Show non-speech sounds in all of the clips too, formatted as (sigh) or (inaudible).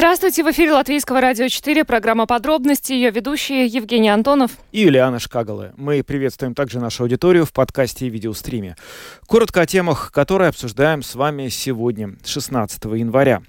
Здравствуйте, в эфире Латвийского радио 4, программа «Подробности», ее ведущие Евгений Антонов и Юлиана Шкагалы. Мы приветствуем также нашу аудиторию в подкасте и видеостриме. Коротко о темах, которые обсуждаем с вами сегодня, 16 января.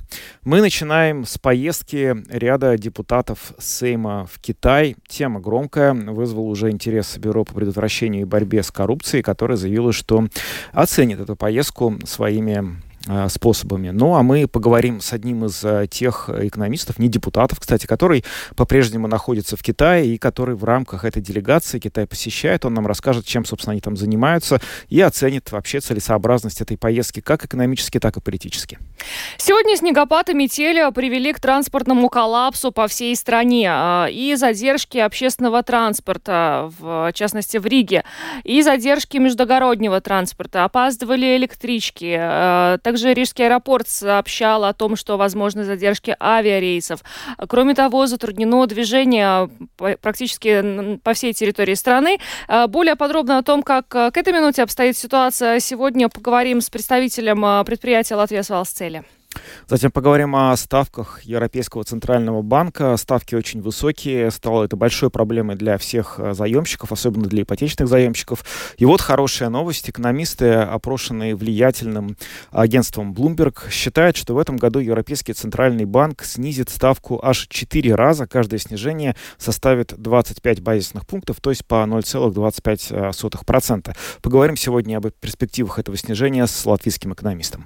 Мы начинаем с поездки ряда депутатов Сейма в Китай. Тема громкая, вызвала уже интерес Бюро по предотвращению и борьбе с коррупцией, которое заявило, что оценит эту поездку своими способами. Ну, а мы поговорим с одним из э, тех экономистов, не депутатов, кстати, который по-прежнему находится в Китае и который в рамках этой делегации Китай посещает. Он нам расскажет, чем, собственно, они там занимаются и оценит вообще целесообразность этой поездки как экономически, так и политически. Сегодня снегопад и метели привели к транспортному коллапсу по всей стране и задержки общественного транспорта, в частности в Риге, и задержки междугороднего транспорта. Опаздывали электрички, э, также Рижский аэропорт сообщал о том, что возможны задержки авиарейсов. Кроме того, затруднено движение практически по всей территории страны. А, более подробно о том, как к этой минуте обстоит ситуация, сегодня поговорим с представителем а, предприятия «Латвия Свалсцели». Затем поговорим о ставках Европейского центрального банка. Ставки очень высокие. Стало это большой проблемой для всех э, заемщиков, особенно для ипотечных заемщиков. И вот хорошая новость. Экономисты, опрошенные влиятельным агентством Bloomberg, считают, что в этом году Европейский центральный банк снизит ставку аж 4 раза. Каждое снижение составит 25 базисных пунктов, то есть по 0,25%. Поговорим сегодня об перспективах этого снижения с латвийским экономистом.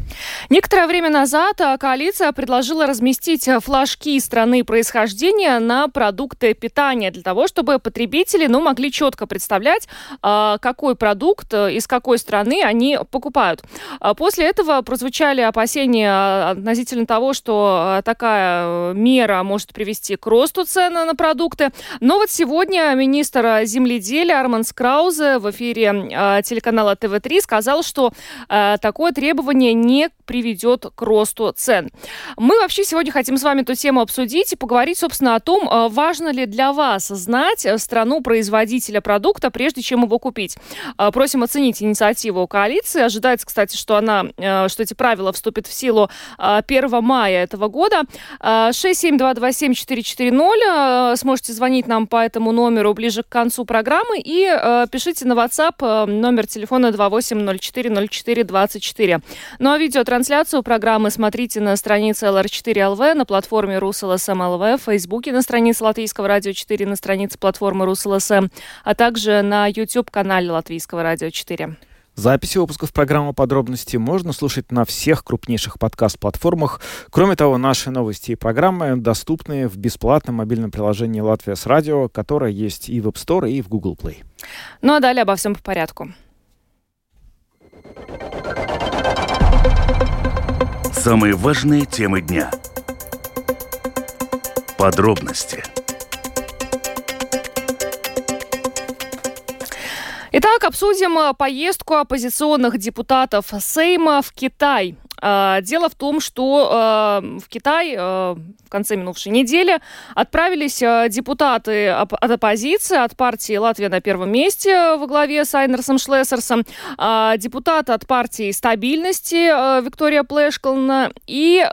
Некоторое время назад Штата коалиция предложила разместить флажки страны происхождения на продукты питания для того, чтобы потребители ну, могли четко представлять, а, какой продукт э, из какой страны они покупают. А после этого прозвучали опасения относительно того, что э, такая э, мера может привести к росту цен на продукты. Но вот сегодня министр земледелия Арман Скраузе в эфире телеканала ТВ3 сказал, что такое требование не приведет к росту цен. Мы вообще сегодня хотим с вами эту тему обсудить и поговорить, собственно, о том, э, важно ли для вас знать э, страну производителя продукта, прежде чем его купить. Э, просим оценить инициативу коалиции. Ожидается, кстати, что она, что эти правила вступят в силу 1 мая этого года. 67227-440. Сможете звонить нам по этому номеру ближе к концу программы и пишите на WhatsApp номер телефона 28040424. Ну а видеотрансляцию программы смотрите смотрите на странице LR4LV, на платформе ЛВ, в Фейсбуке на странице Латвийского радио 4, на странице платформы РусЛСМ, а также на YouTube-канале Латвийского радио 4. Записи выпусков программы «Подробности» можно слушать на всех крупнейших подкаст-платформах. Кроме того, наши новости и программы доступны в бесплатном мобильном приложении «Латвия с радио», которое есть и в App Store, и в Google Play. Ну а далее обо всем по порядку. Самые важные темы дня. Подробности. Итак, обсудим э, поездку оппозиционных депутатов Сейма в Китай. А, дело в том, что а, в Китай а, в конце минувшей недели отправились депутаты от оппозиции, от партии «Латвия на первом месте» во главе с Айнерсом Шлессерсом, депутаты от партии «Стабильности» Виктория Плешкална и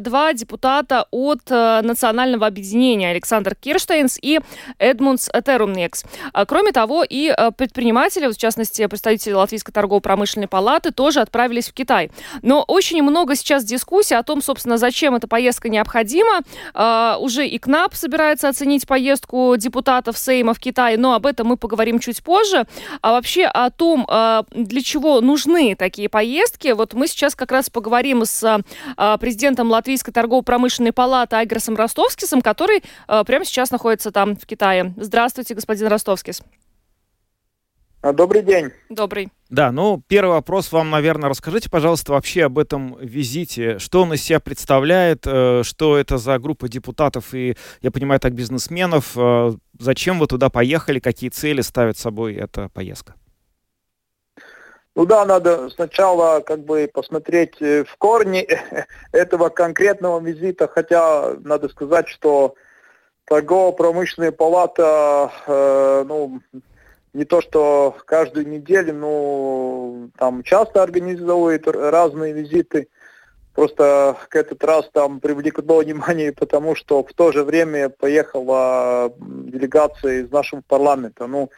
два депутата от Национального объединения Александр Кирштейнс и Эдмундс Терумнекс. Кроме того, и предприниматели, в частности, представители Латвийской торгово-промышленной палаты, тоже отправились в Китай. Но очень очень много сейчас дискуссий о том, собственно, зачем эта поездка необходима. Uh, уже и КНАП собирается оценить поездку депутатов Сейма в Китай, но об этом мы поговорим чуть позже. А вообще о том, uh, для чего нужны такие поездки, вот мы сейчас как раз поговорим с uh, президентом Латвийской торгово-промышленной палаты Айгросом Ростовскисом, который прямо сейчас находится там, в Китае. Здравствуйте, господин Ростовскис. Добрый день. Добрый. Да, ну, первый вопрос вам, наверное, расскажите, пожалуйста, вообще об этом визите. Что он из себя представляет, э, что это за группа депутатов и, я понимаю, так, бизнесменов. Э, зачем вы туда поехали, какие цели ставит собой эта поездка? Ну да, надо сначала как бы посмотреть э, в корни (laughs) этого конкретного визита, хотя надо сказать, что торгово-промышленная палата, э, ну, не то что каждую неделю, но там часто организовывает разные визиты. Просто к этот раз там привлекло (laughs) внимание, потому что в то же время поехала делегация из нашего парламента. Ну,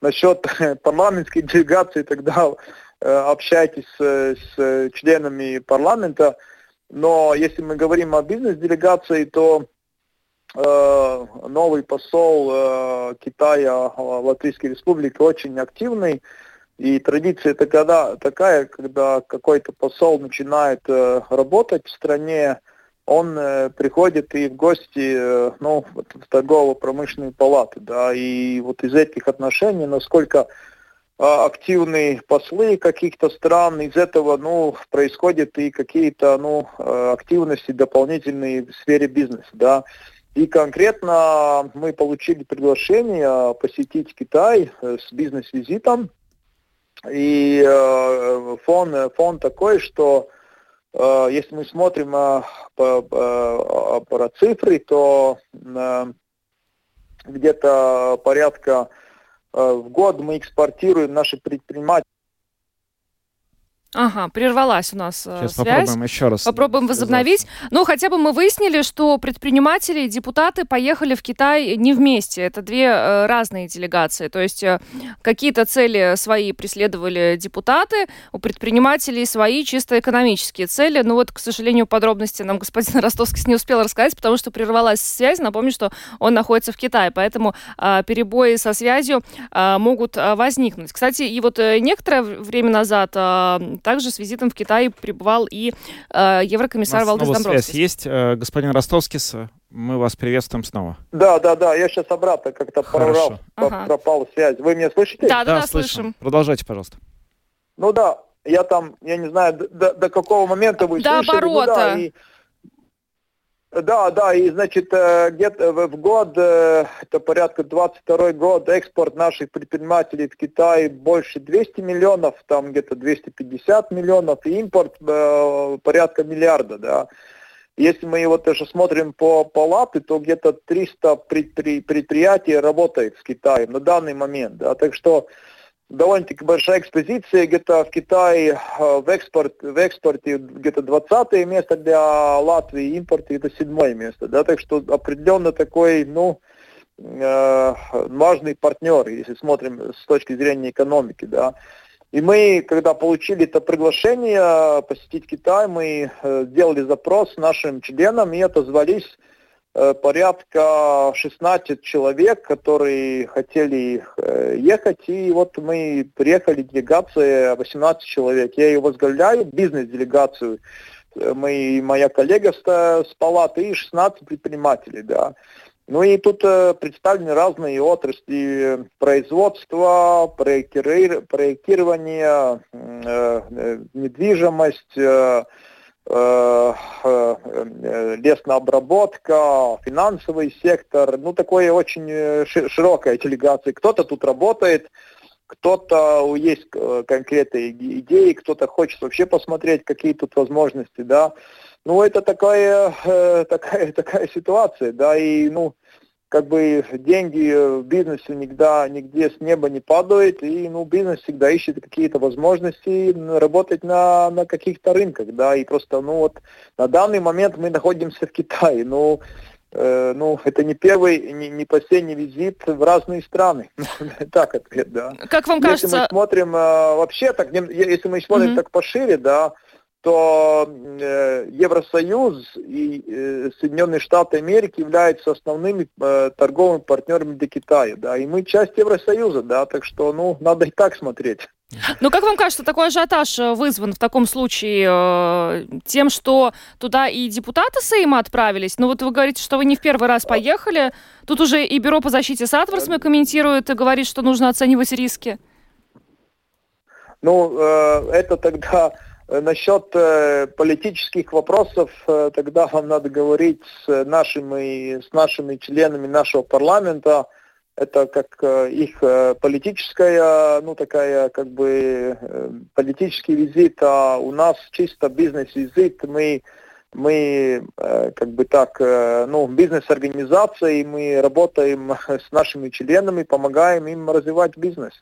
насчет (laughs) парламентской делегации тогда э, общайтесь с, с членами парламента. Но если мы говорим о бизнес-делегации, то Э, новый посол э, Китая в Латвийской Республике очень активный. И традиция такая, такая когда какой-то посол начинает э, работать в стране, он приходит и в гости ну, в торгово-промышленную палату. Да, и вот из этих отношений, насколько активные послы каких-то стран, из этого ну, происходят и какие-то ну, активности дополнительные в сфере бизнеса. Да. И конкретно мы получили приглашение посетить Китай э, с бизнес-визитом. И э, фон, фон такой, что э, если мы смотрим про цифры, то где-то порядка в год мы экспортируем наши предприниматели Ага, прервалась у нас э, Сейчас связь. попробуем еще раз. Попробуем возобновить. Ну, хотя бы мы выяснили, что предприниматели и депутаты поехали в Китай не вместе. Это две э, разные делегации. То есть э, какие-то цели свои преследовали депутаты, у предпринимателей свои чисто экономические цели. Ну вот, к сожалению, подробности нам господин (laughs) Ростовский не успел рассказать, потому что прервалась связь. Напомню, что он находится в Китае, поэтому перебои со связью могут возникнуть. Кстати, и вот некоторое время назад также с визитом в Китай пребывал и э, еврокомиссар Валдис Домбровскис. связь есть. Э, господин Ростовскис, мы вас приветствуем снова. Да, да, да, я сейчас обратно как-то прорвал, ага. пропала связь. Вы меня слышите? Да, да, да, слышим. слышим. Продолжайте, пожалуйста. Ну да, я там, я не знаю, до, до какого момента вы до слышали. Оборота. Ну, да, и, да, да, и значит, э, где-то в год, э, это порядка 22 год, экспорт наших предпринимателей в Китай больше 200 миллионов, там где-то 250 миллионов, и импорт э, порядка миллиарда, да. Если мы вот даже смотрим по палаты, то где-то 300 предприятий работает в Китае на данный момент, да, так что довольно-таки большая экспозиция, где-то в Китае э, в, экспорт, в экспорте где-то 20 место для Латвии, импорте это седьмое место, да, так что определенно такой, ну, э, важный партнер, если смотрим с точки зрения экономики, да. И мы, когда получили это приглашение посетить Китай, мы э, сделали запрос нашим членам и отозвались порядка 16 человек, которые хотели э, ехать, и вот мы приехали, делегация 18 человек. Я ее возглавляю, бизнес-делегацию. Э, мы, моя коллега с, палаты и 16 предпринимателей, да. Ну и тут э, представлены разные отрасли производства, проектирование, э, недвижимость, э, Э, э, леснообработка, финансовый сектор, ну такое очень э, широкая делегация. Кто-то тут работает, кто-то есть конкретные идеи, кто-то хочет вообще посмотреть, какие тут возможности, да. Ну, это такая, такая, (laughs) такая ситуация, да, и, ну, как бы деньги в бизнесе никогда, нигде с неба не падают, и ну, бизнес всегда ищет какие-то возможности работать на, на каких-то рынках, да, и просто, ну вот, на данный момент мы находимся в Китае, ну, э, ну, это не первый, не, не последний визит в разные страны. (laughs) так ответ, да. Как вам кажется... Если мы смотрим э, вообще, так, если мы смотрим mm-hmm. так пошире, да, то э, Евросоюз и э, Соединенные Штаты Америки являются основными э, торговыми партнерами для Китая, да, и мы часть Евросоюза, да, так что, ну, надо и так смотреть. Ну, как вам кажется, такой ажиотаж вызван в таком случае э, тем, что туда и депутаты Сейма отправились? Ну, вот вы говорите, что вы не в первый раз поехали. Тут уже и Бюро по защите Сатворсмы комментирует и говорит, что нужно оценивать риски. Ну, э, это тогда насчет э, политических вопросов, э, тогда вам (laughs) надо говорить с нашими, с нашими членами нашего парламента. Это как их политическая, ну такая как бы политический визит, а у нас чисто бизнес-визит. Мы мы э, как бы так, э, ну, бизнес-организация, и мы работаем (laughs) с нашими членами, помогаем им развивать бизнес.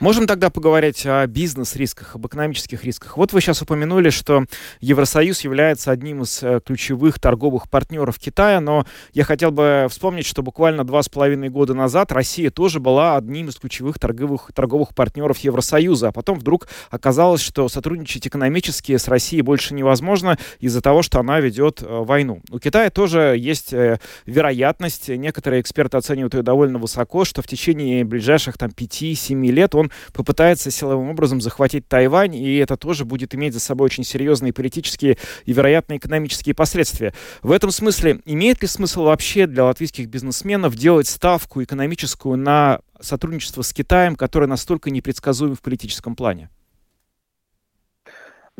Можем тогда поговорить о бизнес-рисках, об экономических рисках. Вот вы сейчас упомянули, что Евросоюз является одним из э, ключевых торговых партнеров Китая, но я хотел бы вспомнить, что буквально два с половиной года назад Россия тоже была одним из ключевых торговых, торговых партнеров Евросоюза, а потом вдруг оказалось, что сотрудничать экономически с Россией больше невозможно из-за того, что она она ведет э, войну. У Китая тоже есть э, вероятность, некоторые эксперты оценивают ее довольно высоко, что в течение ближайших там 5-7 лет он попытается силовым образом захватить Тайвань, и это тоже будет иметь за собой очень серьезные политические и, вероятно, экономические последствия. В этом смысле, имеет ли смысл вообще для латвийских бизнесменов делать ставку экономическую на сотрудничество с Китаем, которое настолько непредсказуемо в политическом плане?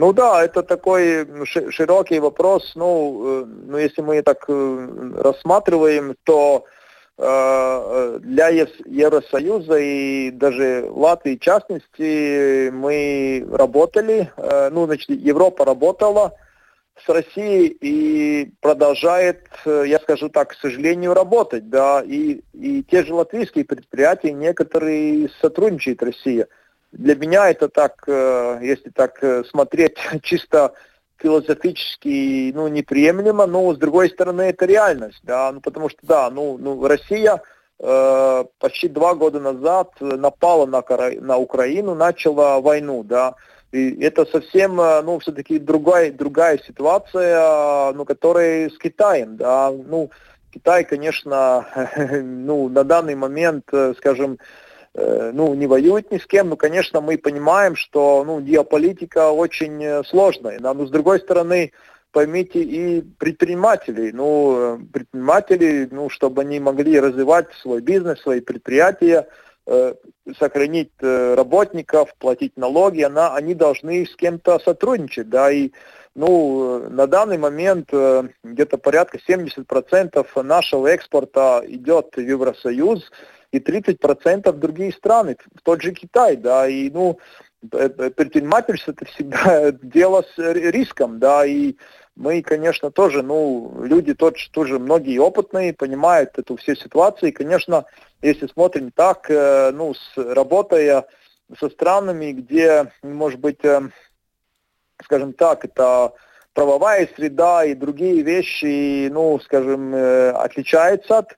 Ну да, это такой широкий вопрос. Ну, э, ну если мы так э, рассматриваем, то э, для Евросоюза и даже Латвии в частности мы работали, ну, значит, Европа работала с Россией и продолжает, я скажу так, к сожалению, работать, да, и, и те же латвийские предприятия, некоторые сотрудничают с Россией для меня это так, э, если так э, смотреть (laughs) чисто философически, ну, неприемлемо, но с другой стороны это реальность, да, ну, потому что, да, ну, ну Россия э, почти два года назад напала на, на Украину, начала войну, да, и это совсем, э, ну, все-таки другая, другая ситуация, ну, которая с Китаем, да, ну, Китай, конечно, (laughs) ну, на данный момент, скажем, Э, ну, не воюет ни с кем, но, конечно, мы понимаем, что ну, геополитика очень э, сложная. Да? Но, с другой стороны, поймите и предпринимателей. Ну, э, предприниматели, ну, чтобы они могли развивать свой бизнес, свои предприятия, сохранить работников, платить налоги, она, они должны с кем-то сотрудничать, да, и ну, на данный момент где-то порядка 70% нашего экспорта идет в Евросоюз, и 30% другие страны, в тот же Китай, да, и, ну, э, э, предпринимательство это всегда (laughs) дело с риском, да, и мы, конечно, тоже, ну, люди тоже, тоже многие опытные, понимают эту всю ситуацию, и, конечно, если смотрим так, э, ну, с, работая со странами, где, может быть, скажем так, это правовая среда и другие вещи, ну, скажем, отличаются от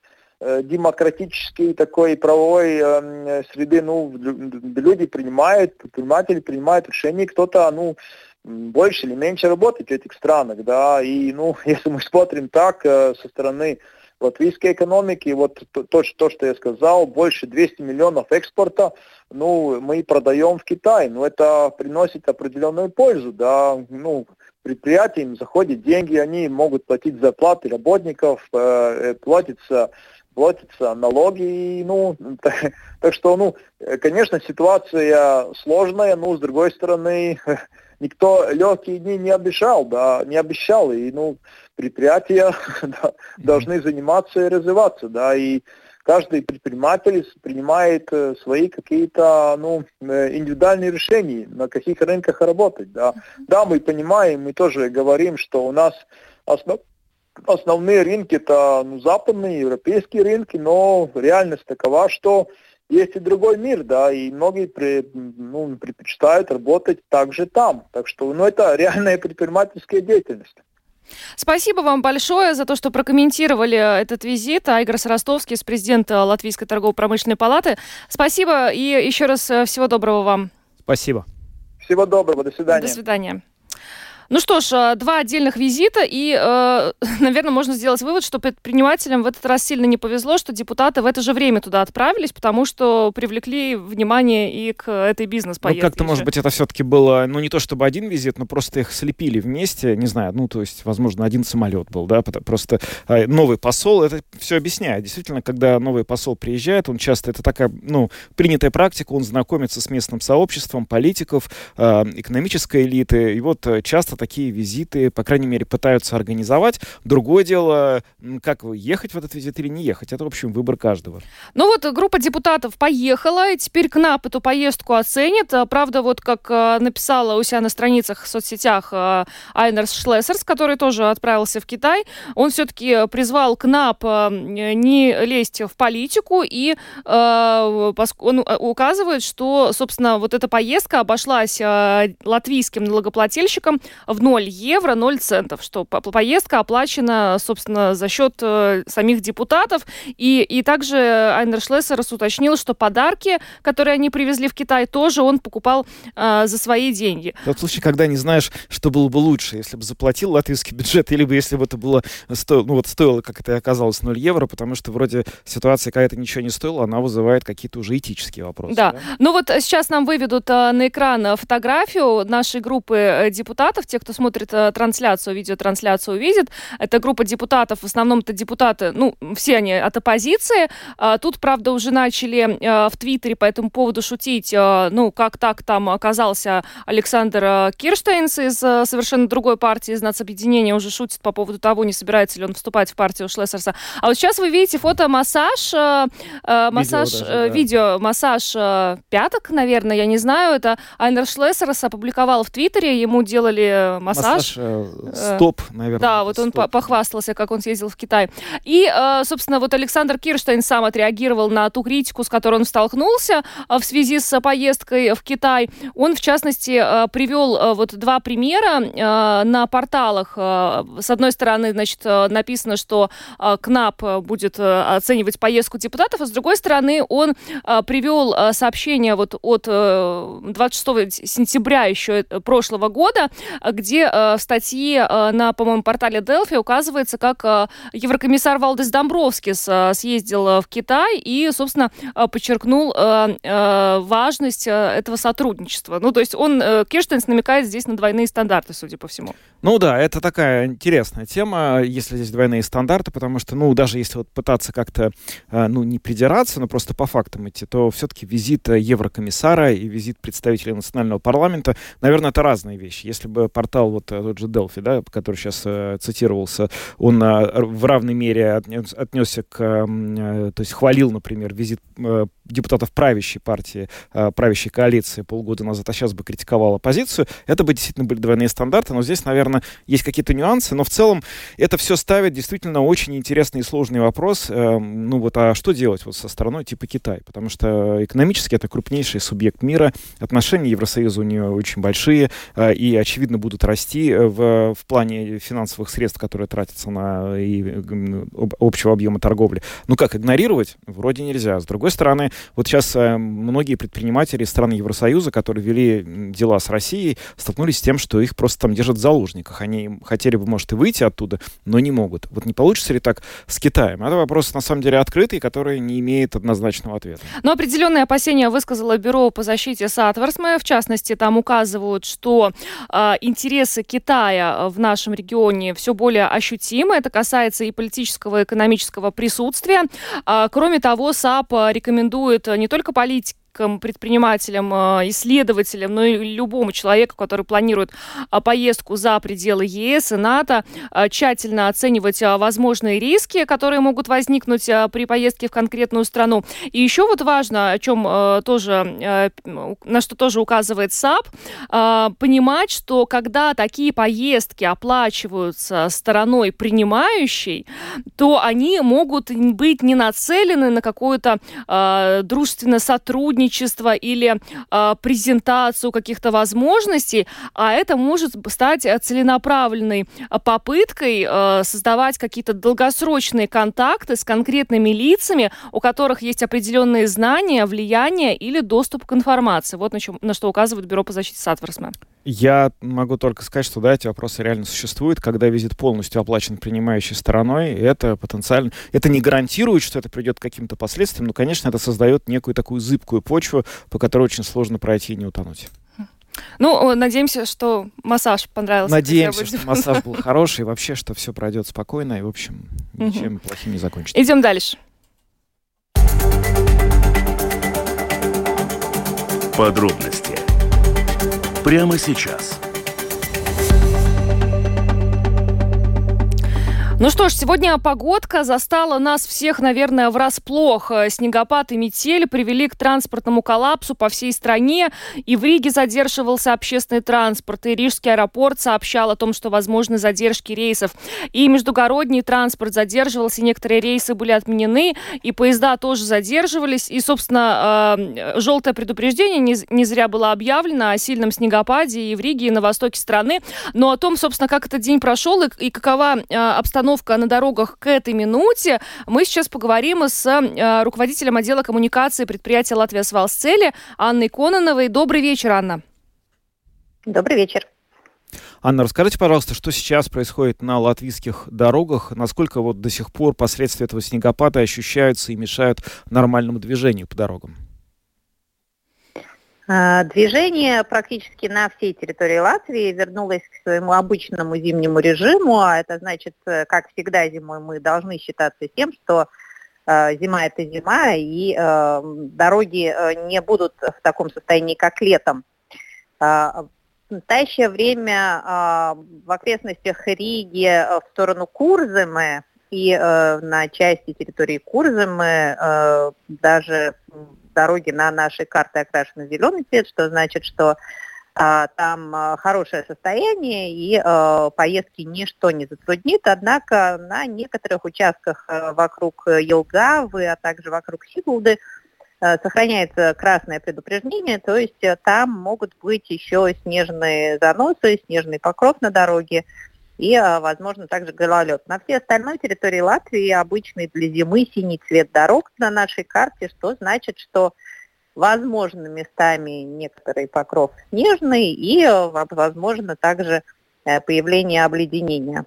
демократической такой правовой э, среды, ну, люди принимают, предприниматели принимают решения, кто-то, ну, больше или меньше работает в этих странах, да, и, ну, (laughs) если мы смотрим так э, со стороны латвийской экономики, вот то, то, то, что я сказал, больше 200 миллионов экспорта, ну, мы продаем в Китай, но это приносит определенную пользу, да, ну, предприятиям заходят деньги, они могут платить зарплаты работников, э, платится платятся налоги, ну, (laughs) так, так что, ну, конечно, ситуация сложная, но с другой стороны, (laughs) никто легкие дни не обещал, да, не обещал, и, ну, предприятия (laughs) да, должны заниматься и развиваться, да, и каждый предприниматель принимает э, свои какие-то, ну, э, индивидуальные решения, на каких рынках работать, да. Да, мы понимаем, мы тоже говорим, что у нас основ основные рынки это ну, западные, европейские рынки, но реальность такова, что есть и другой мир, да, и многие при, ну, предпочитают работать также там. Так что, ну, это реальная предпринимательская деятельность. Спасибо вам большое за то, что прокомментировали этот визит. Айгрос Ростовский, президент Латвийской торгово-промышленной палаты. Спасибо и еще раз э, всего доброго вам. Спасибо. Всего доброго. До свидания. До свидания. Ну что ж, э, два отдельных визита, и, э, (laughs) наверное, можно сделать вывод, что предпринимателям в этот раз сильно не повезло, что депутаты в это же время туда отправились, потому что привлекли внимание и к этой бизнес-поездке. Ну, как-то, может быть, это все-таки было, ну, не то чтобы один визит, но просто их слепили вместе, не знаю, ну, то есть, возможно, один самолет был, да, просто э, новый посол, это все объясняет. Действительно, когда новый посол приезжает, он часто, это такая, ну, принятая практика, он знакомится с местным сообществом, политиков, экономической элиты, и вот часто такие визиты, по крайней мере, пытаются организовать. Другое дело, как ехать в этот визит или не ехать. Это, в общем, выбор каждого. Ну вот группа депутатов поехала, и теперь КНАП эту поездку оценит. Правда, вот как написала у себя на страницах в соцсетях Айнерс Шлессерс, который тоже отправился в Китай, он все-таки призвал КНАП не лезть в политику, и он указывает, что, собственно, вот эта поездка обошлась э, латвийским налогоплательщикам в 0 евро, 0 центов, что по поездка оплачена, собственно, за счет э, самих депутатов. И, и также Айнер Шлессерс уточнил, что подарки, которые они привезли в Китай, тоже он покупал э, за свои деньги. Тот случай, когда не знаешь, что было бы лучше, если бы заплатил латвийский бюджет, или бы если бы это было сто, ну вот стоило, как это оказалось, 0 евро, потому что вроде ситуация, когда это ничего не стоило, она вызывает какие-то уже этические вопросы. Да. да? Ну вот сейчас нам выведут э, на экран фотографию нашей группы э, депутатов. Те, кто смотрит э, трансляцию, видеотрансляцию, увидит. Это группа депутатов, в основном это депутаты, ну, все они от оппозиции. А, тут, правда, уже начали в Твиттере по этому поводу шутить, ну, как так там оказался Александр Кирштейнс из совершенно другой партии, из нацобъединения, уже шутит по поводу того, не собирается ли он вступать в партию Шлессерса. А вот сейчас вы видите фото-массаж, массаж, видео, даже, да. видео, массаж пяток, наверное, я не знаю. Это Айнер Шлессерс опубликовал в Твиттере, ему делали массаж. Массаж э, э стоп, наверное. Да, вот он стоп. похвастался, как он съездил в Китай. И, э, собственно, вот Александр Кирштейн сам отреагировал на ту критику, с которой он столкнулся э, в связи с поездкой в Китай. Он, в частности, э, привел вот два примера на порталах. С одной стороны, значит, написано, что КНАП будет оценивать поездку депутатов, а с другой стороны, он привел сообщение вот от 26 э, сентября еще прошлого года, где э, в статье на, по-моему, портале Delphi указывается, как еврокомиссар Валдес Домбровскис съездил в Китай и, собственно, подчеркнул важность этого сотрудничества. Ну, то есть он, Кирштейнс намекает здесь на двойные стандарты, судя по всему. Ну да, это такая интересная тема, если здесь двойные стандарты, потому что, ну, даже если вот пытаться как-то, ну, не придираться, но просто по фактам идти, то все-таки визит еврокомиссара и визит представителей национального парламента, наверное, это разные вещи. Если бы портал, вот э, тот же Delphi, да, который сейчас э, цитировался, он э, в равной мере отнес, отнесся к, э, то есть хвалил, например, визит э, депутатов правящей партии, э, правящей коалиции полгода назад, а сейчас бы критиковал оппозицию, это бы действительно были двойные стандарты, но здесь, наверное, есть какие-то нюансы, но в целом это все ставит действительно очень интересный и сложный вопрос, э, ну вот, а что делать вот со страной типа Китай, потому что экономически это крупнейший субъект мира, отношения Евросоюза у нее очень большие э, и, очевидно, будут расти в, в плане финансовых средств, которые тратятся на и, общего объема торговли. Ну как, игнорировать? Вроде нельзя. С другой стороны, вот сейчас э, многие предприниматели стран Евросоюза, которые вели дела с Россией, столкнулись с тем, что их просто там держат в заложниках. Они хотели бы, может, и выйти оттуда, но не могут. Вот не получится ли так с Китаем? Это вопрос, на самом деле, открытый, который не имеет однозначного ответа. Но определенные опасения высказало Бюро по защите Сатварсме. В частности, там указывают, что э, интересы Китая в нашем регионе все более ощутимы. Это касается и политического, и экономического присутствия. Э, кроме того, САП рекомендует рекомендует не только политики, предпринимателям, э, исследователям, но и любому человеку, который планирует а, поездку за пределы ЕС и НАТО, а, тщательно оценивать возможные риски, которые могут возникнуть при поездке в конкретную страну. И еще вот важно, о чем э, тоже, э, на что тоже указывает САП, понимать, что когда такие поездки оплачиваются стороной принимающей, то они могут быть не нацелены на какое-то дружественное сотрудничество, сотрудничество или э, презентацию каких-то возможностей, а это может стать целенаправленной попыткой э, создавать какие-то долгосрочные контакты с конкретными лицами, у которых есть определенные знания, влияние или доступ к информации. Вот на, чем, на что указывает Бюро по защите Сатворсма. Я могу только сказать, что да, эти вопросы реально существуют. Когда визит полностью оплачен принимающей стороной, это потенциально... Это не гарантирует, что это придет к каким-то последствиям, но, конечно, это создает некую такую зыбкую почву, по которой очень сложно пройти и не утонуть. Ну, надеемся, что массаж понравился. Надеемся, что массаж был хороший, и вообще, что все пройдет спокойно, и, в общем, ничем плохим не закончится. Идем дальше. Подробности прямо сейчас. Ну что ж, сегодня погодка застала нас всех, наверное, врасплох. Снегопад и метель привели к транспортному коллапсу по всей стране. И в Риге задерживался общественный транспорт. И Рижский аэропорт сообщал о том, что возможны задержки рейсов. И междугородний транспорт задерживался, некоторые рейсы были отменены, и поезда тоже задерживались. И, собственно, э, желтое предупреждение не зря было объявлено о сильном снегопаде и в Риге, и на востоке страны. Но о том, собственно, как этот день прошел и какова э, обстановка обстановка на дорогах к этой минуте. Мы сейчас поговорим с э, руководителем отдела коммуникации предприятия «Латвия Свалсцели» Анной Кононовой. Добрый вечер, Анна. Добрый вечер. Анна, расскажите, пожалуйста, что сейчас происходит на латвийских дорогах, насколько вот до сих пор последствия этого снегопада ощущаются и мешают нормальному движению по дорогам? А, движение практически на всей территории Латвии вернулось к своему обычному зимнему режиму, а это значит, э, как всегда зимой мы должны считаться тем, что э, зима это зима, и э, дороги не будут в таком состоянии, как летом. А, в настоящее время в окрестностях Риги в сторону Курземы и на части территории Курземы даже дороги на нашей карте окрашены зеленый цвет, что значит, что а, там а, хорошее состояние и а, поездки ничто не затруднит, однако на некоторых участках вокруг Елгавы, а также вокруг Сигулды а, сохраняется красное предупреждение, то есть а, там могут быть еще снежные заносы, снежный покров на дороге, и, а, возможно, также гололед. На всей остальной территории Латвии обычный для зимы синий цвет дорог на нашей карте, что значит, что возможно местами некоторый покров снежный и, а, возможно, также э, появление обледенения.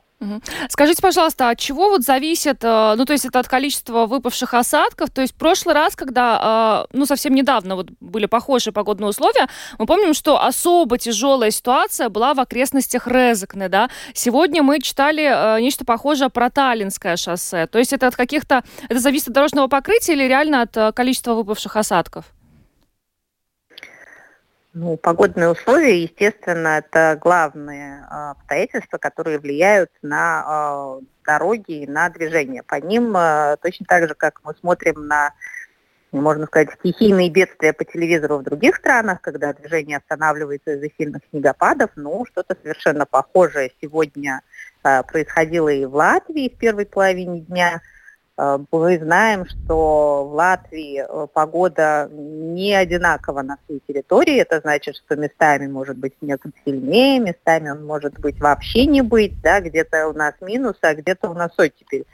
Скажите, пожалуйста, от чего вот зависит, э, ну, то есть это от количества выпавших осадков? То есть в прошлый раз, когда, э, ну, совсем недавно вот были похожие погодные условия, мы помним, что особо тяжелая ситуация была в окрестностях Резекне, да? Сегодня мы читали э, нечто похожее про Таллинское шоссе. То есть это от каких-то, это зависит от дорожного покрытия или реально от количества выпавших осадков? Ну, погодные условия, естественно, это главные а, обстоятельства, которые влияют на а, дороги и на движение. По ним а, точно так же, как мы смотрим на, можно сказать, стихийные бедствия по телевизору в других странах, когда движение останавливается из-за сильных снегопадов, ну, что-то совершенно похожее сегодня происходило и в Латвии в первой половине дня – мы знаем, что в Латвии э, погода не одинакова на всей территории. Это значит, что местами может быть снег сильнее, местами он может быть вообще не быть, да, где-то у нас минус, а где-то у нас оттепель.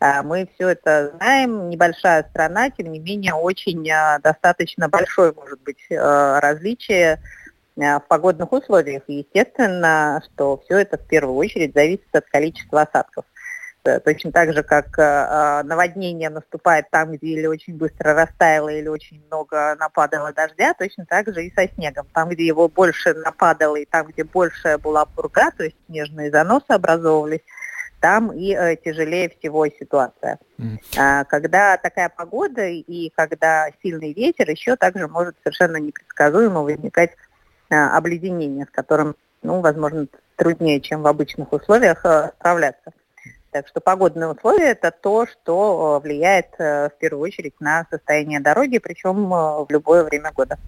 Э, мы все это знаем. Небольшая страна, тем не менее, очень достаточно большое может быть различие в погодных условиях. И естественно, что все это в первую очередь зависит от количества осадков. Э, точно так же, как э, а, наводнение наступает там, где или очень быстро растаяло, или очень много нападало дождя, точно так же и со снегом. Там, где его больше нападало, и там, где больше была пурга, то есть снежные заносы образовывались, там и э, тяжелее всего ситуация. Mm. А, когда такая погода и когда сильный ветер, еще также может совершенно непредсказуемо возникать а, обледенение, с которым, ну, возможно, труднее, чем в обычных условиях а, справляться. Так что погодные условия – это то, что э, влияет э, в первую очередь на состояние дороги, причем э, в любое время года.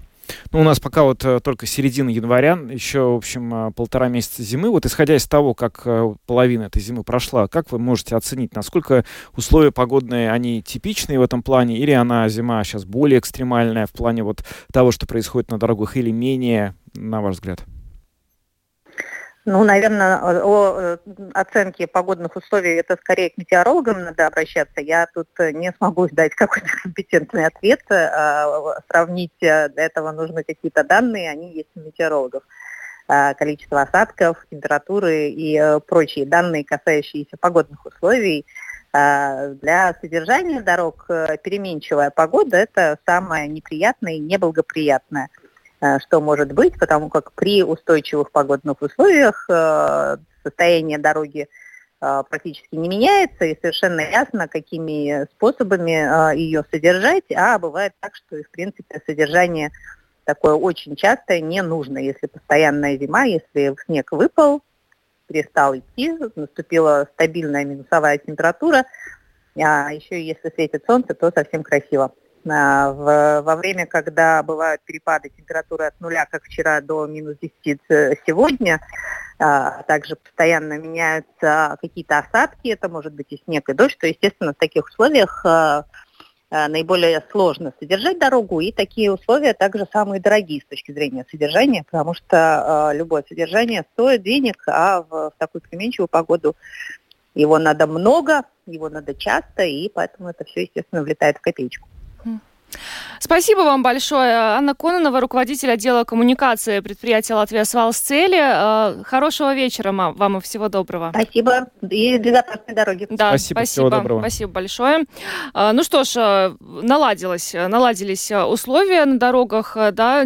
Ну, у нас пока вот только середина января, еще, в общем, полтора месяца зимы. Вот исходя из того, как половина этой зимы прошла, как вы можете оценить, насколько условия погодные, они типичные в этом плане, или она зима сейчас более экстремальная в плане вот того, что происходит на дорогах, или менее, на ваш взгляд? Ну, наверное, о э, оценке погодных условий это скорее к метеорологам надо обращаться. Я тут э, не смогу дать (laughs) какой-то компетентный ответ. А, сравнить э, для этого нужны какие-то данные, они есть у метеорологов. Количество осадков, температуры и прочие данные, касающиеся погодных условий. Для содержания дорог переменчивая погода – это самое неприятное и неблагоприятное – Э, что может быть, потому как при устойчивых погодных условиях э, состояние дороги э, практически не меняется, и совершенно ясно, какими способами ее содержать, а бывает так, что, в принципе, содержание такое очень часто не нужно, если постоянная зима, если снег выпал, перестал идти, наступила стабильная минусовая температура, а еще если светит солнце, то совсем красиво. А, в, во время, когда бывают перепады температуры от нуля, как вчера, до минус 10 сегодня, а также постоянно меняются какие-то осадки, это может быть и снег, и дождь, то, естественно, в таких условиях наиболее сложно содержать дорогу, и такие условия также самые дорогие с точки зрения содержания, потому что любое содержание стоит денег, а в, в такую переменчивую погоду его надо много, его надо часто, и поэтому это все, естественно, влетает в копеечку. Спасибо вам большое. Анна Кононова, руководитель отдела коммуникации предприятия «Латвия Свалсцели». Э, хорошего вечера вам и всего доброго. Спасибо. И безопасной дороги. Да, спасибо. Спасибо, всего доброго. спасибо большое. Э, ну что ж, э, наладилось, наладились условия на дорогах, да,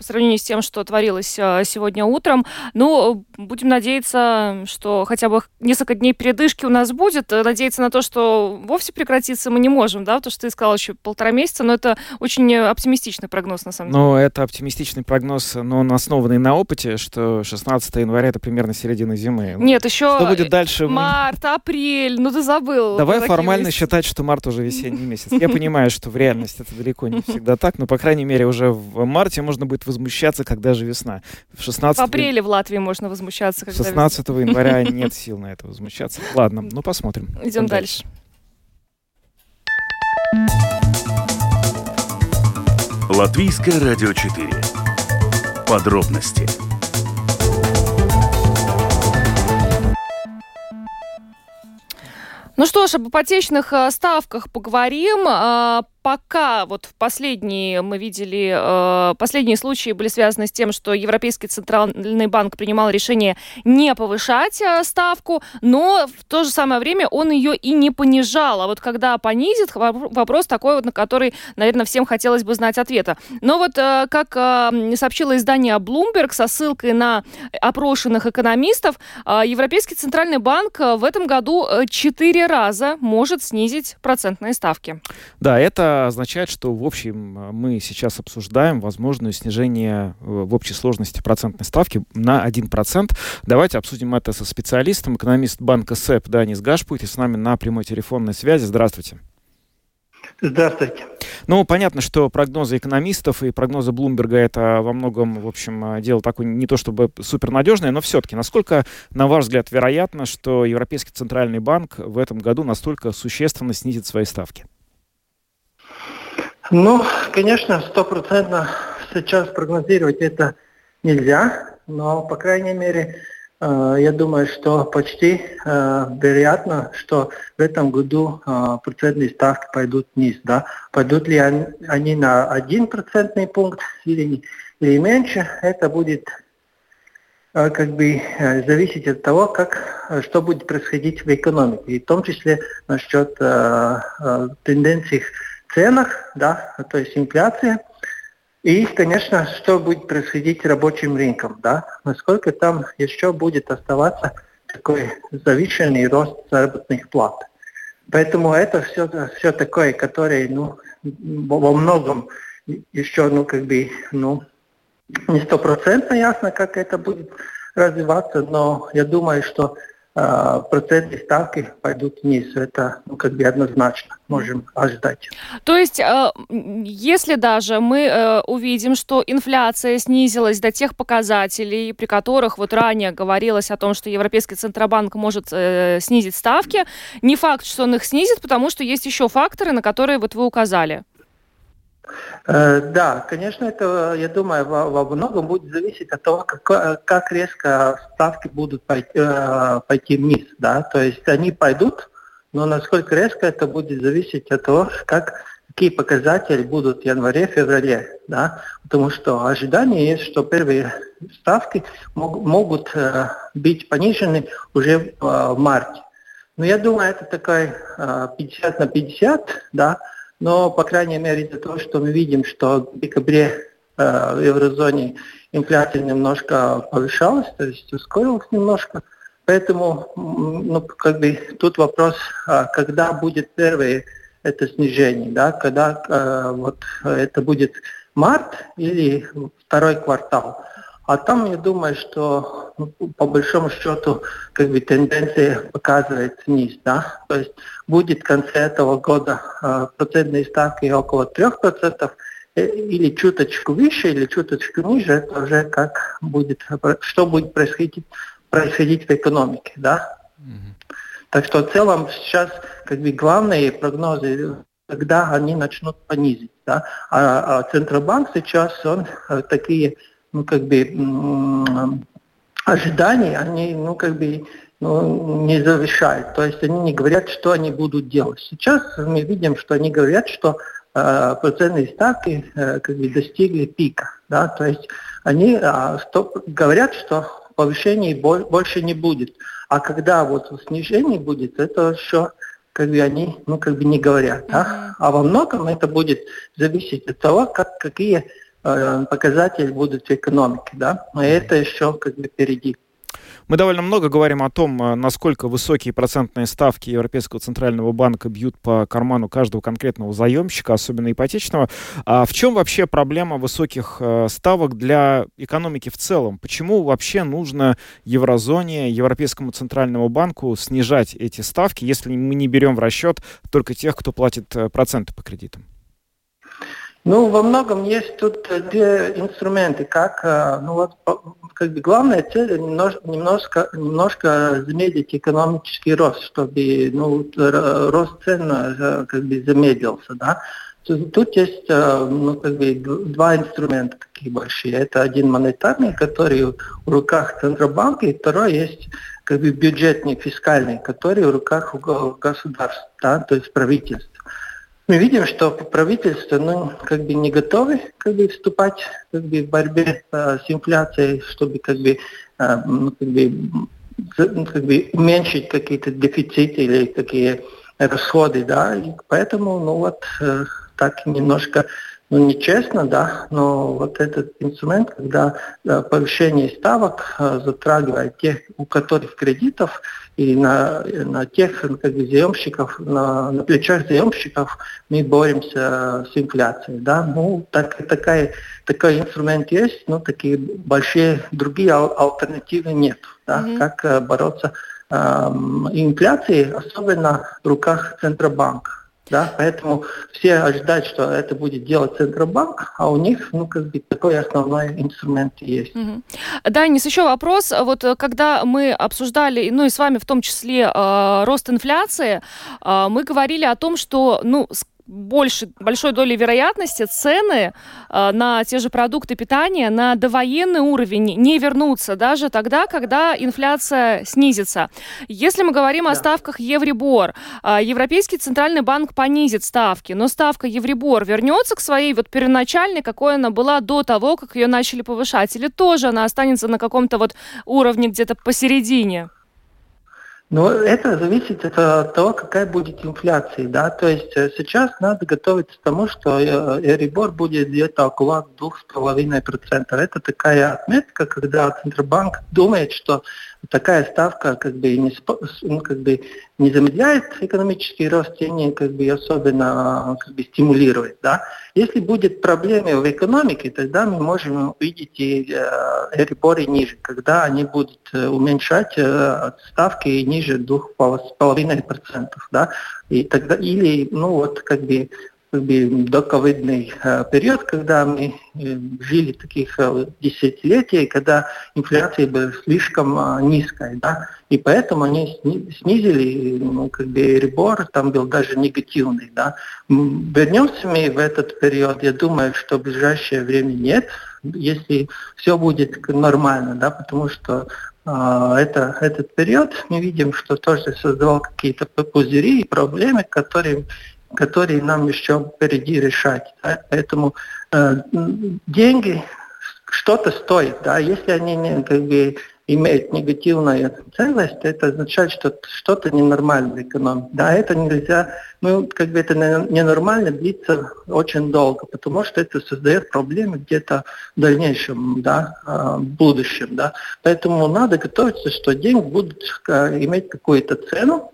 по сравнению с тем, что творилось а, сегодня утром. Ну, будем надеяться, что хотя бы несколько дней передышки у нас будет. Надеяться на то, что вовсе прекратиться мы не можем, да, то, что ты сказал еще полтора месяца, но это очень оптимистичный прогноз, на самом деле. Ну, это оптимистичный прогноз, но он основанный на опыте, что 16 января это примерно середина зимы. Нет, еще что будет дальше? Март, апрель, ну ты забыл. Давай формально месяцы. считать, что март уже весенний месяц. Я понимаю, что в реальности это далеко не всегда так, но, по крайней мере, уже в марте можно будет возмущаться, когда же весна. В, 16... в апреле в Латвии можно возмущаться. Когда 16 весна. января (laughs) нет сил на это возмущаться. Ладно, ну посмотрим. Идем дальше. Латвийское радио 4. Подробности Ну что ж, об ипотечных э, ставках поговорим. Пока вот в последние мы видели, э, последние случаи были связаны с тем, что Европейский центральный банк принимал решение не повышать э, ставку, но в то же самое время он ее и не понижал. А вот когда понизит, вопрос такой вот, на который, наверное, всем хотелось бы знать ответа. Но вот э, как сообщило издание Bloomberg со ссылкой на опрошенных экономистов, Европейский центральный банк в этом году четыре раза может снизить процентные ставки. Да, это означает, что в общем мы сейчас обсуждаем возможное снижение э, в общей сложности процентной ставки на 1%. Давайте обсудим это со специалистом, экономист банка СЭП Данис Гашпут, и с нами на прямой телефонной связи. Здравствуйте. Здравствуйте. Ну, понятно, что прогнозы экономистов и прогнозы Блумберга это во многом, в общем, дело такое не то чтобы супернадежное, но все-таки, насколько, на ваш взгляд, вероятно, что Европейский центральный банк в этом году настолько существенно снизит свои ставки? Ну, конечно, стопроцентно сейчас прогнозировать это нельзя, но, по крайней мере, э, я думаю, что почти э, вероятно, что в этом году э, процентные ставки пойдут вниз. Да? Пойдут ли они, на один процентный пункт или, или меньше, это будет как бы зависеть от того, как, что будет происходить в экономике, и в том числе насчет тенденций ценах, да, то есть инфляция. И, конечно, что будет происходить с рабочим рынком, да, насколько там еще будет оставаться такой завышенный рост заработных плат. Поэтому это все, все такое, которое, ну, во многом еще, ну, как бы, ну, не стопроцентно ясно, как это будет развиваться, но я думаю, что а, процентные ставки пойдут вниз. Это ну, как бы однозначно можем ожидать. То есть, э, если даже мы э, увидим, что инфляция снизилась до тех показателей, при которых вот ранее говорилось о том, что Европейский Центробанк может э, снизить ставки, не факт, что он их снизит, потому что есть еще факторы, на которые вот вы указали. Э, да, конечно, это, я думаю, во, во многом будет зависеть от того, как, как резко ставки будут пойти, э, пойти вниз. Да? То есть они пойдут, но насколько резко это будет зависеть от того, как, какие показатели будут в январе-феврале. Да? Потому что ожидание есть, что первые ставки мог, могут э, быть понижены уже в марте. Но я думаю, это такой 50 на 50, да, но, по крайней мере, из-за того, что мы видим, что в декабре э, в еврозоне инфляция немножко повышалась, то есть ускорилась немножко, поэтому ну, как бы тут вопрос, а когда будет первое это снижение, да, когда э, вот это будет март или второй квартал. А там, я думаю, что ну, по большому счету как бы тенденция показывает вниз. Да? То есть будет в конце этого года э, процентные ставки около 3%, э, или чуточку выше, или чуточку ниже, это уже как будет, что будет происходить, происходить в экономике. Да? Mm-hmm. Так что в целом сейчас как бы главные прогнозы когда они начнут понизить. Да? А, а Центробанк сейчас, он э, такие, ну, как бы, ожидания, они, ну, как бы, ну, не завершают. То есть они не говорят, что они будут делать. Сейчас мы видим, что они говорят, что э, процентные ставки э, как бы достигли пика. Да? То есть они э, что, говорят, что повышений больше не будет. А когда вот снижение будет, это еще как бы они, ну, как бы не говорят. Да? А во многом это будет зависеть от того, как, какие э, показатели будут в экономике. Да? Но это еще как бы впереди. Мы довольно много говорим о том, э, насколько высокие процентные ставки Европейского центрального банка бьют по карману каждого конкретного заемщика, особенно ипотечного. А в чем вообще проблема высоких э, ставок для экономики в целом? Почему вообще нужно еврозоне, Европейскому центральному банку снижать эти ставки, если мы не берем в расчет только тех, кто платит проценты по кредитам? Ну, во многом есть тут две инструменты, как, ну вот как бы главная цель немножко, немножко, замедлить экономический рост, чтобы ну, рост цен э, как бы замедлился. Да? Тут есть э, ну, как бы, два инструмента такие большие. Это один монетарный, который в руках Центробанка, и второй есть как бы бюджетный, фискальный, который в руках государства, да, то есть правительства мы видим, что правительство ну, как бы не готовы как бы, вступать как бы, в борьбе э, с инфляцией, чтобы как бы, э, ну, как бы, ну, как бы уменьшить какие-то дефициты или какие расходы, да, и поэтому, ну вот, э, так немножко ну, нечестно, да, но вот этот инструмент, когда да, повышение ставок а, затрагивает тех, у которых кредитов, и на, на тех как бы, заемщиков, на, на плечах заемщиков мы боремся с инфляцией, да, ну, так, такая, такой инструмент есть, но такие большие другие ал- альтернативы нет, да, mm-hmm. как а, бороться э, инфляцией, особенно в руках Центробанка. Да? Поэтому все ожидают, что это будет делать Центробанк, а у них ну, как бы такой основной инструмент есть. Угу. Да, Денис, еще вопрос. Вот э, когда мы обсуждали, ну и с вами в том числе, э, рост инфляции, э, мы говорили о том, что ну, больше, большой долей вероятности цены э, на те же продукты питания на довоенный уровень не вернутся даже тогда, когда инфляция снизится. Если мы говорим да. о ставках Евребор, э, Европейский центральный банк понизит ставки, но ставка Евребор вернется к своей вот первоначальной, какой она была до того, как ее начали повышать, или тоже она останется на каком-то вот уровне где-то посередине? Но это зависит от того, какая будет инфляция. Да? То есть э, сейчас надо готовиться к тому, что Эрибор э, будет где-то около 2,5%. Это такая отметка, когда Центробанк думает, что такая ставка как бы не, ну, как бы не замедляет экономический рост и не как бы особенно как бы стимулирует. Да? Если будет проблемы в экономике, тогда мы можем увидеть и э, ниже, когда они будут э, уменьшать э, ставки ниже 2,5%. Да? И тогда, или ну, вот, как бы, как бы доковидный э, период, когда мы э, жили таких э, десятилетий, когда инфляция была слишком низкая, да, и поэтому они снизили, ну, как бы ребор там был даже негативный, да. Вернемся мы в этот период, я думаю, что в ближайшее время нет, если все будет нормально, да, потому что это, этот период мы видим, что тоже создавал какие-то пузыри и проблемы, которые которые нам еще впереди решать. Да? Поэтому э, деньги что-то стоят, да, если они не, как бы, имеют негативную ценность, это означает, что что-то ненормально в экономике. Да, это нельзя, ну, как бы это ненормально длится очень долго, потому что это создает проблемы где-то в дальнейшем, да, э, в будущем, да. Поэтому надо готовиться, что деньги будут э, иметь какую-то цену,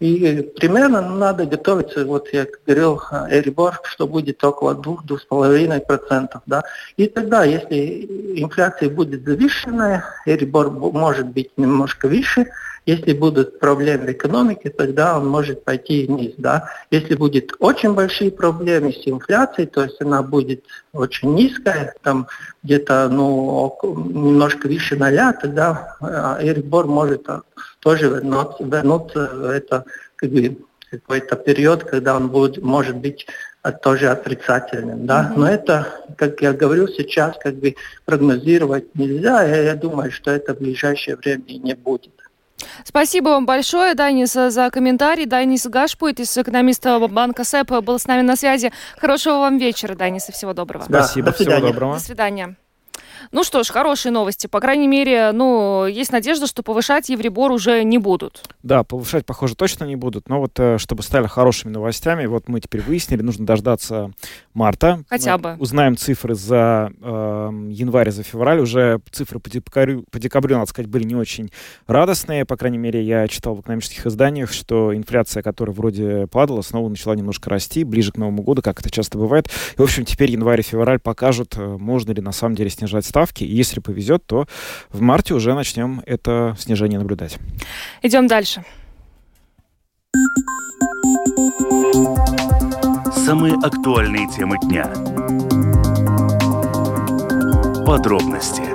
И примерно надо готовиться, вот я говорил, Эрибор, что будет около 2-2,5%. Да? И тогда, если инфляция будет завышенная, Эрибор может быть немножко выше, если будут проблемы в экономике, тогда он может пойти вниз. Да? Если будет очень большие проблемы с инфляцией, то есть она будет очень низкая, там где-то ну, немножко выше ноля, тогда Эрибор может тоже вернуться, вернуться в это как бы, какой-то период, когда он будет, может быть тоже отрицательным, да. Mm-hmm. Но это, как я говорю сейчас, как бы прогнозировать нельзя. Я, я думаю, что это в ближайшее время не будет. Спасибо вам большое, Данис, за комментарий. Данис Гашпует из экономиста банка СЭП был с нами на связи. Хорошего вам вечера, Данис, и всего доброго. Спасибо, да, всего доброго. До свидания. Ну что ж, хорошие новости. По крайней мере, ну, есть надежда, что повышать Евребор уже не будут. Да, повышать, похоже, точно не будут. Но вот, э, чтобы стали хорошими новостями, вот мы теперь выяснили, нужно дождаться марта. Хотя мы бы. Узнаем цифры за э, январь, за февраль. Уже цифры по декабрю, по декабрю, надо сказать, были не очень радостные. По крайней мере, я читал в экономических изданиях, что инфляция, которая вроде падала, снова начала немножко расти ближе к Новому году, как это часто бывает. И, в общем, теперь январь и февраль покажут, э, можно ли на самом деле снижать ставки. И если повезет, то в марте уже начнем это снижение наблюдать. Идем дальше. Самые актуальные темы дня. Подробности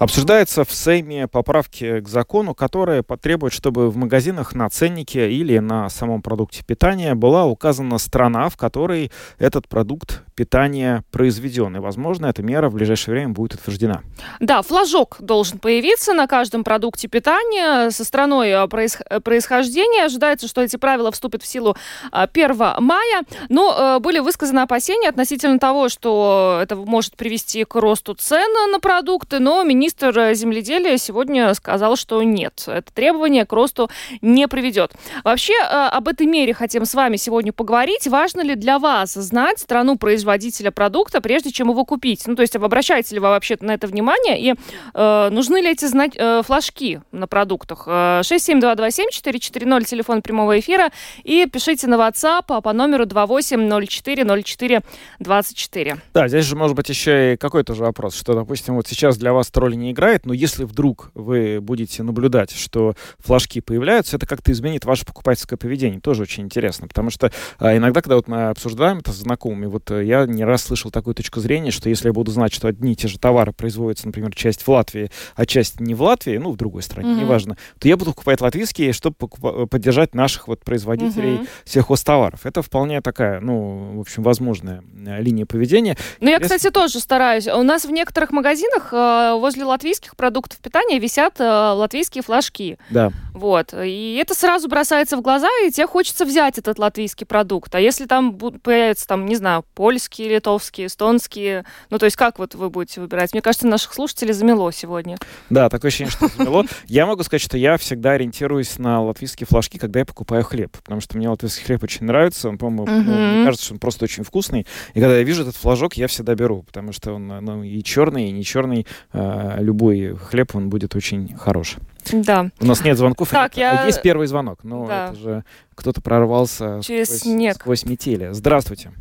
Обсуждается в Сейме поправки к закону, которые потребуют, чтобы в магазинах на ценнике или на самом продукте питания была указана страна, в которой этот продукт питания произведен. И, возможно, эта мера в ближайшее время будет утверждена. Да, флажок должен появиться на каждом продукте питания со страной э, происхождения. Ожидается, что эти правила вступят в силу 1 э, мая. Но э, были высказаны опасения относительно того, что это может привести к росту цен на продукты, но министр министр земледелия сегодня сказал, что нет, это требование к росту не приведет. Вообще, э, об этой мере хотим с вами сегодня поговорить. Важно ли для вас знать страну производителя продукта, прежде чем его купить? Ну, то есть, обращаете ли вы вообще на это внимание? И э, нужны ли эти знать, э, флажки на продуктах? 67227-440, телефон прямого эфира. И пишите на WhatsApp по номеру 28040424. Да, здесь же может быть еще и какой-то же вопрос, что, допустим, вот сейчас для вас роли не играет, но если вдруг вы будете наблюдать, что флажки появляются, это как-то изменит ваше покупательское поведение. Тоже очень интересно, потому что а, иногда, когда вот мы обсуждаем это с знакомыми, вот э, я не раз слышал такую точку зрения, что если я буду знать, что одни и те же товары производятся, например, часть в Латвии, а часть не в Латвии, ну, в другой стране, mm-hmm. неважно, то я буду покупать латвийские, чтобы покуп- поддержать наших вот производителей mm-hmm. сельхозтоваров. Это вполне такая, ну, в общем, возможная э, линия поведения. Ну, я, кстати, тоже стараюсь. У нас в некоторых магазинах э, возле латвийских продуктов питания висят э, латвийские флажки. Да. Вот. И это сразу бросается в глаза, и тебе хочется взять этот латвийский продукт. А если там появятся, там, не знаю, польские, литовские, эстонские, ну, то есть как вот вы будете выбирать? Мне кажется, наших слушателей замело сегодня. Да, такое ощущение, что замело. Я могу сказать, что я всегда ориентируюсь на латвийские флажки, когда я покупаю хлеб, потому что мне латвийский хлеб очень нравится, он, по-моему, ну, мне кажется, что он просто очень вкусный. И когда я вижу этот флажок, я всегда беру, потому что он ну, и черный, и не черный, а, любой хлеб, он будет очень хорош. Да. У нас нет звонков. Так, я... Есть первый звонок, но да. это же кто-то прорвался Через сквозь, снег. сквозь метели. Здравствуйте.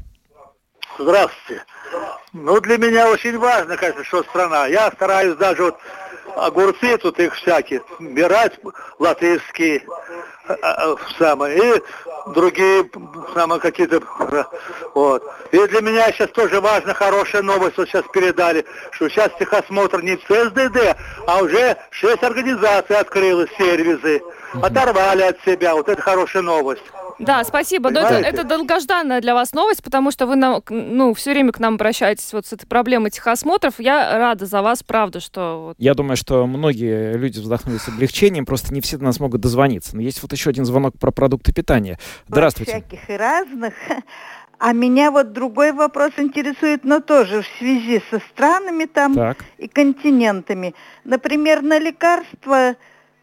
Здравствуйте. Ну, для меня очень важно, конечно, что страна. Я стараюсь даже вот огурцы тут их всякие, брать латышские, а, а, самые, и другие самые какие-то, вот. И для меня сейчас тоже важна хорошая новость, вот сейчас передали, что сейчас техосмотр не ЦСДД, а уже шесть организаций открылось, сервисы, оторвали от себя, вот это хорошая новость. Да, спасибо. Но это, это долгожданная для вас новость, потому что вы нам, ну, все время к нам обращаетесь вот с этой проблемой техосмотров. Я рада за вас, правда, что... Вот... Я думаю, что многие люди вздохнули с облегчением, просто не все до нас могут дозвониться. Но есть вот еще один звонок про продукты питания. Здравствуйте. Про всяких и разных. А меня вот другой вопрос интересует, но тоже в связи со странами там так. и континентами. Например, на лекарства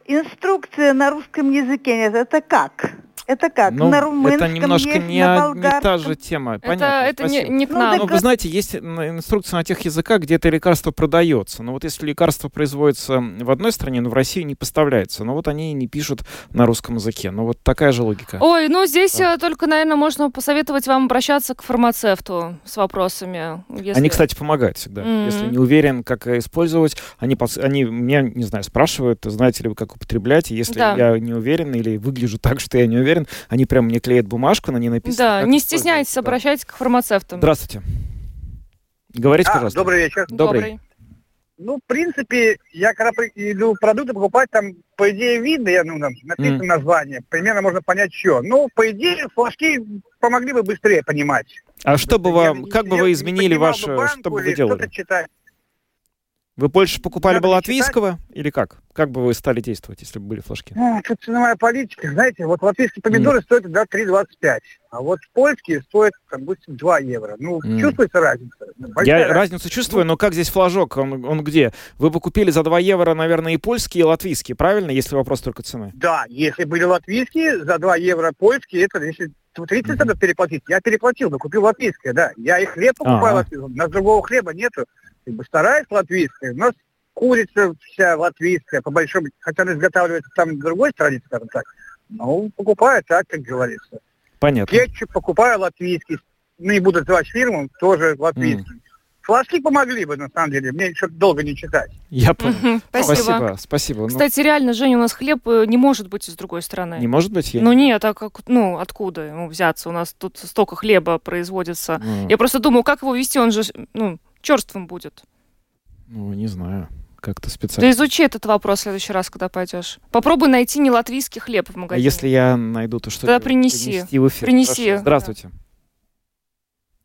инструкция на русском языке, это как? Это как? Ну, на румынском это немножко есть, не, на не та же тема. Понятно, это, это не, не к ну, нам. Ну, вы знаете, есть инструкция на тех языках, где это лекарство продается. Но вот если лекарство производится в одной стране, но в России не поставляется, но вот они не пишут на русском языке. Ну вот такая же логика. Ой, ну здесь да. только, наверное, можно посоветовать вам обращаться к фармацевту с вопросами. Если... Они, кстати, помогают всегда. Mm-hmm. Если не уверен, как использовать, они, они меня, не знаю, спрашивают, знаете ли вы, как употреблять. Если да. я не уверен или выгляжу так, что я не уверен, они прям мне клеят бумажку, на ней написано. Да, не стесняйтесь, да. обращайтесь к фармацевтам. Здравствуйте. Говорите, а, пожалуйста. Добрый вечер. Добрый. добрый. Ну, в принципе, я когда иду продукты покупать, там, по идее, видно, я, ну, там, написано mm. название, примерно можно понять, что. Ну, по идее, флажки помогли бы быстрее понимать. А что бы вам, я, как бы вы изменили ваше, что бы вы делали? Читать. Вы больше покупали бы латвийского читать? или как? Как бы вы стали действовать, если бы были флажки? Ну, тут ценовая политика. Знаете, вот латвийские помидоры mm. стоят да, 3,25, а вот польские стоят, допустим, 2 евро. Ну, mm. чувствуется разница? Большая Я разница. разницу чувствую, ну, но как здесь флажок? Он, он где? Вы бы купили за 2 евро, наверное, и польские, и латвийские, правильно, если вопрос только цены? Да, если были латвийские, за 2 евро польские, это если 30 mm-hmm. надо переплатить. Я переплатил, но купил латвийское, да. Я и хлеб покупаю а латвийский, у нас другого хлеба нету. Как бы стараюсь латвийское. У нас курица вся латвийская, по большому, хотя она изготавливается там в другой стране, скажем так, ну, покупаю так, как говорится. Понятно. Кетчуп покупаю латвийский, ну, не буду называть фирму, тоже латвийский. Mm. Флажки помогли бы, на самом деле. Мне еще долго не читать. Я понял. Спасибо. Спасибо. Спасибо. Ну. Кстати, реально, Женя, у нас хлеб э, не может быть из другой страны. Не может быть? Я... Ну нет, а как, ну, откуда ему взяться? У нас тут столько хлеба производится. Mm. Я просто думаю, как его вести, он же, ну, черствым будет. Ну, не знаю как-то специально. Да изучи этот вопрос в следующий раз, когда пойдешь. Попробуй найти не латвийский хлеб в магазине. А если я найду, то что Тогда принеси. принести в эфир? Принеси. Хорошо. Здравствуйте. Да.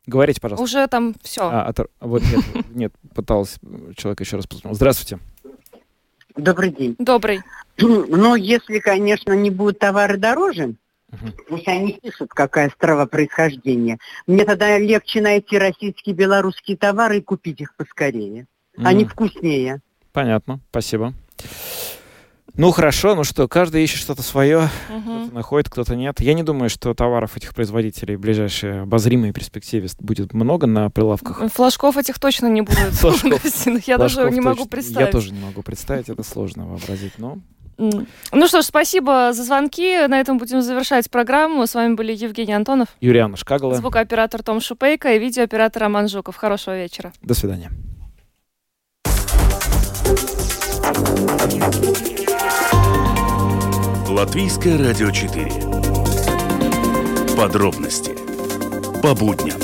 Говорите, пожалуйста. Уже там все. А, от... вот нет, нет, пытался человек еще раз позвонил. Здравствуйте. Добрый день. Добрый. (clears throat) Ну, если, конечно, не будут товары дороже, пусть они пишут, какая страва происхождения. Мне тогда легче найти российские, белорусские товары и купить их поскорее. uh Они вкуснее. Понятно, спасибо. Ну хорошо, ну что, каждый ищет что-то свое, угу. кто-то находит, кто-то нет. Я не думаю, что товаров этих производителей в ближайшей обозримой перспективе будет много на прилавках. Флажков этих точно не будет. (laughs) Я даже не могу представить. Я тоже не могу представить, это сложно вообразить, но... Ну что ж, спасибо за звонки. На этом будем завершать программу. С вами были Евгений Антонов, Юлиана Шкагала, звукооператор Том Шупейко и видеооператор Роман Жуков. Хорошего вечера. До свидания. Латвийское радио 4. Подробности по будням.